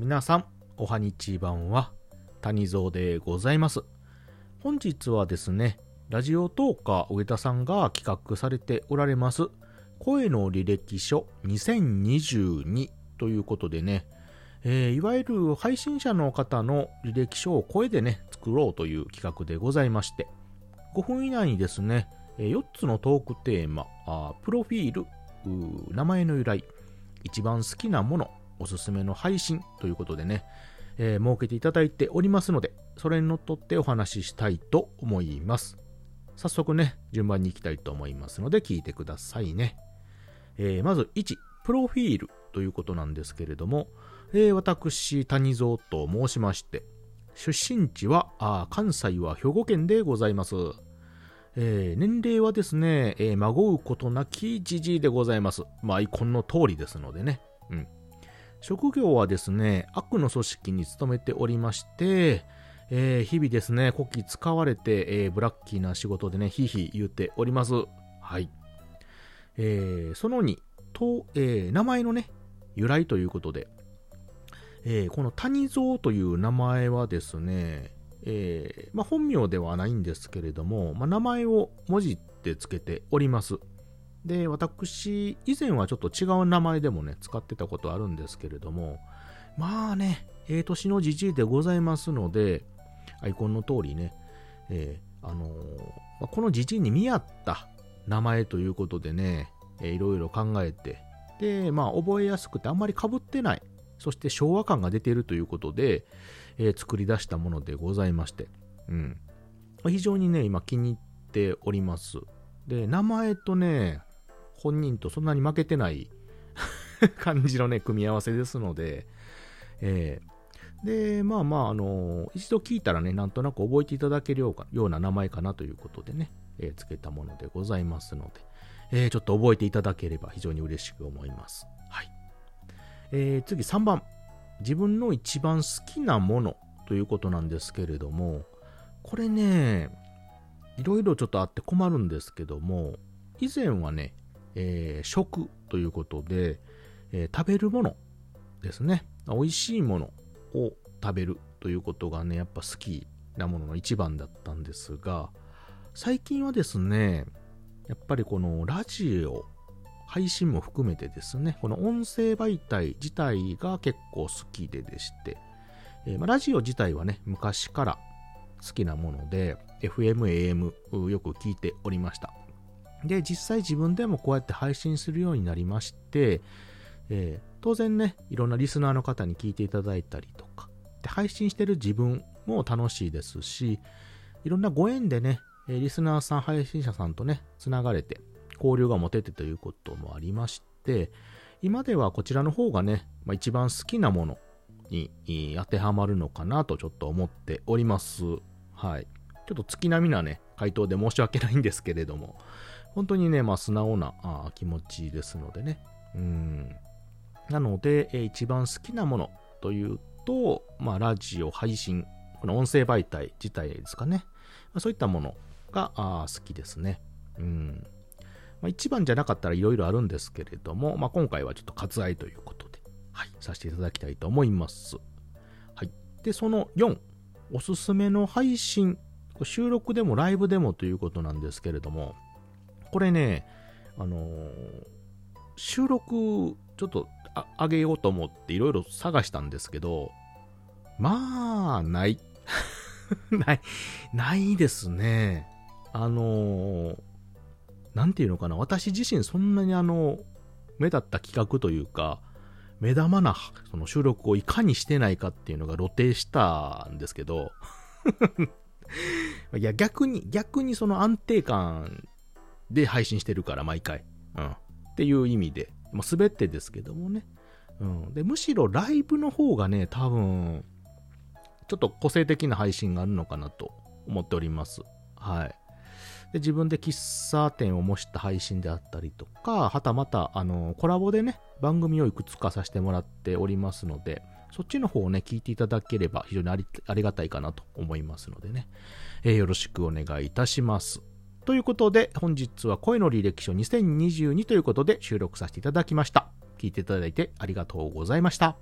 皆さん、おはにちばんは、谷蔵でございます。本日はですね、ラジオトーカー上田さんが企画されておられます、声の履歴書2022ということでね、えー、いわゆる配信者の方の履歴書を声でね、作ろうという企画でございまして、5分以内にですね、4つのトークテーマ、プロフィール、名前の由来、一番好きなもの、おすすめの配信ということでね、えー、設けていただいておりますので、それにのっとってお話ししたいと思います。早速ね、順番に行きたいと思いますので、聞いてくださいね。えー、まず1、プロフィールということなんですけれども、えー、私、谷蔵と申しまして、出身地は、関西は兵庫県でございます。えー、年齢はですね、えー、孫うことなきじじいでございます。まあ、アイコンの通りですのでね。うん。職業はですね、悪の組織に勤めておりまして、えー、日々ですね、国旗使われて、えー、ブラッキーな仕事でね、ひひ言っております。はい。えー、その2、と、えー、名前のね、由来ということで、えー、この谷蔵という名前はですね、えー、まあ、本名ではないんですけれども、まあ、名前を文字ってつけております。で、私、以前はちょっと違う名前でもね、使ってたことあるんですけれども、まあね、ええー、年のじじいでございますので、アイコンの通りね、えー、あのー、まあ、このじじいに見合った名前ということでね、えー、いろいろ考えて、で、まあ、覚えやすくてあんまり被ってない、そして昭和感が出ているということで、えー、作り出したものでございまして、うん。非常にね、今気に入っております。で、名前とね、本人とそんなに負けてない 感じのね、組み合わせですので、えー、で、まあまあ、あのー、一度聞いたらね、なんとなく覚えていただけるような名前かなということでね、えー、つけたものでございますので、えー、ちょっと覚えていただければ非常に嬉しく思います。はい。えー、次3番。自分の一番好きなものということなんですけれども、これね、いろいろちょっとあって困るんですけども、以前はね、えー、食ということで、えー、食べるものですね。美味しいものを食べるということがね、やっぱ好きなものの一番だったんですが、最近はですね、やっぱりこのラジオ、配信も含めてですね、この音声媒体自体が結構好きででして、えー、まあ、ラジオ自体はね、昔から好きなもので、FM、AM よく聞いておりました。で、実際自分でもこうやって配信するようになりまして、えー、当然ね、いろんなリスナーの方に聞いていただいたりとか、で配信してる自分も楽しいですし、いろんなご縁でね、リスナーさん、配信者さんとね、つながれて、交流が持ててということもありまして、今ではこちらの方がね、まあ、一番好きなものに当てはまるのかなとちょっと思っております。はい。ちょっと月並みなね、回答で申し訳ないんですけれども、本当にね、まあ、素直なあ気持ちですのでね。うん。なので、えー、一番好きなものというと、まあ、ラジオ、配信、この音声媒体自体ですかね。まあ、そういったものがあ好きですね。うん。まあ、一番じゃなかったらいろいろあるんですけれども、まあ、今回はちょっと割愛ということで、はい、させていただきたいと思います。はい。で、その4、おすすめの配信、収録でもライブでもということなんですけれども、これね、あのー、収録ちょっとあげようと思っていろいろ探したんですけど、まあ、ない。ない、ないですね。あのー、なんていうのかな、私自身そんなにあの、目立った企画というか、目玉なその収録をいかにしてないかっていうのが露呈したんですけど、いや、逆に、逆にその安定感で配信してるから、毎回。うん。っていう意味で。まあ、滑ってですけどもね。うん。で、むしろライブの方がね、多分、ちょっと個性的な配信があるのかなと思っております。はい。で、自分で喫茶店を模した配信であったりとか、はたまた、あの、コラボでね、番組をいくつかさせてもらっておりますので、そっちの方をね、聞いていただければ非常にありがたいかなと思いますのでね、えー、よろしくお願いいたします。ということで、本日は声の履歴書2022ということで収録させていただきました。聞いていただいてありがとうございました。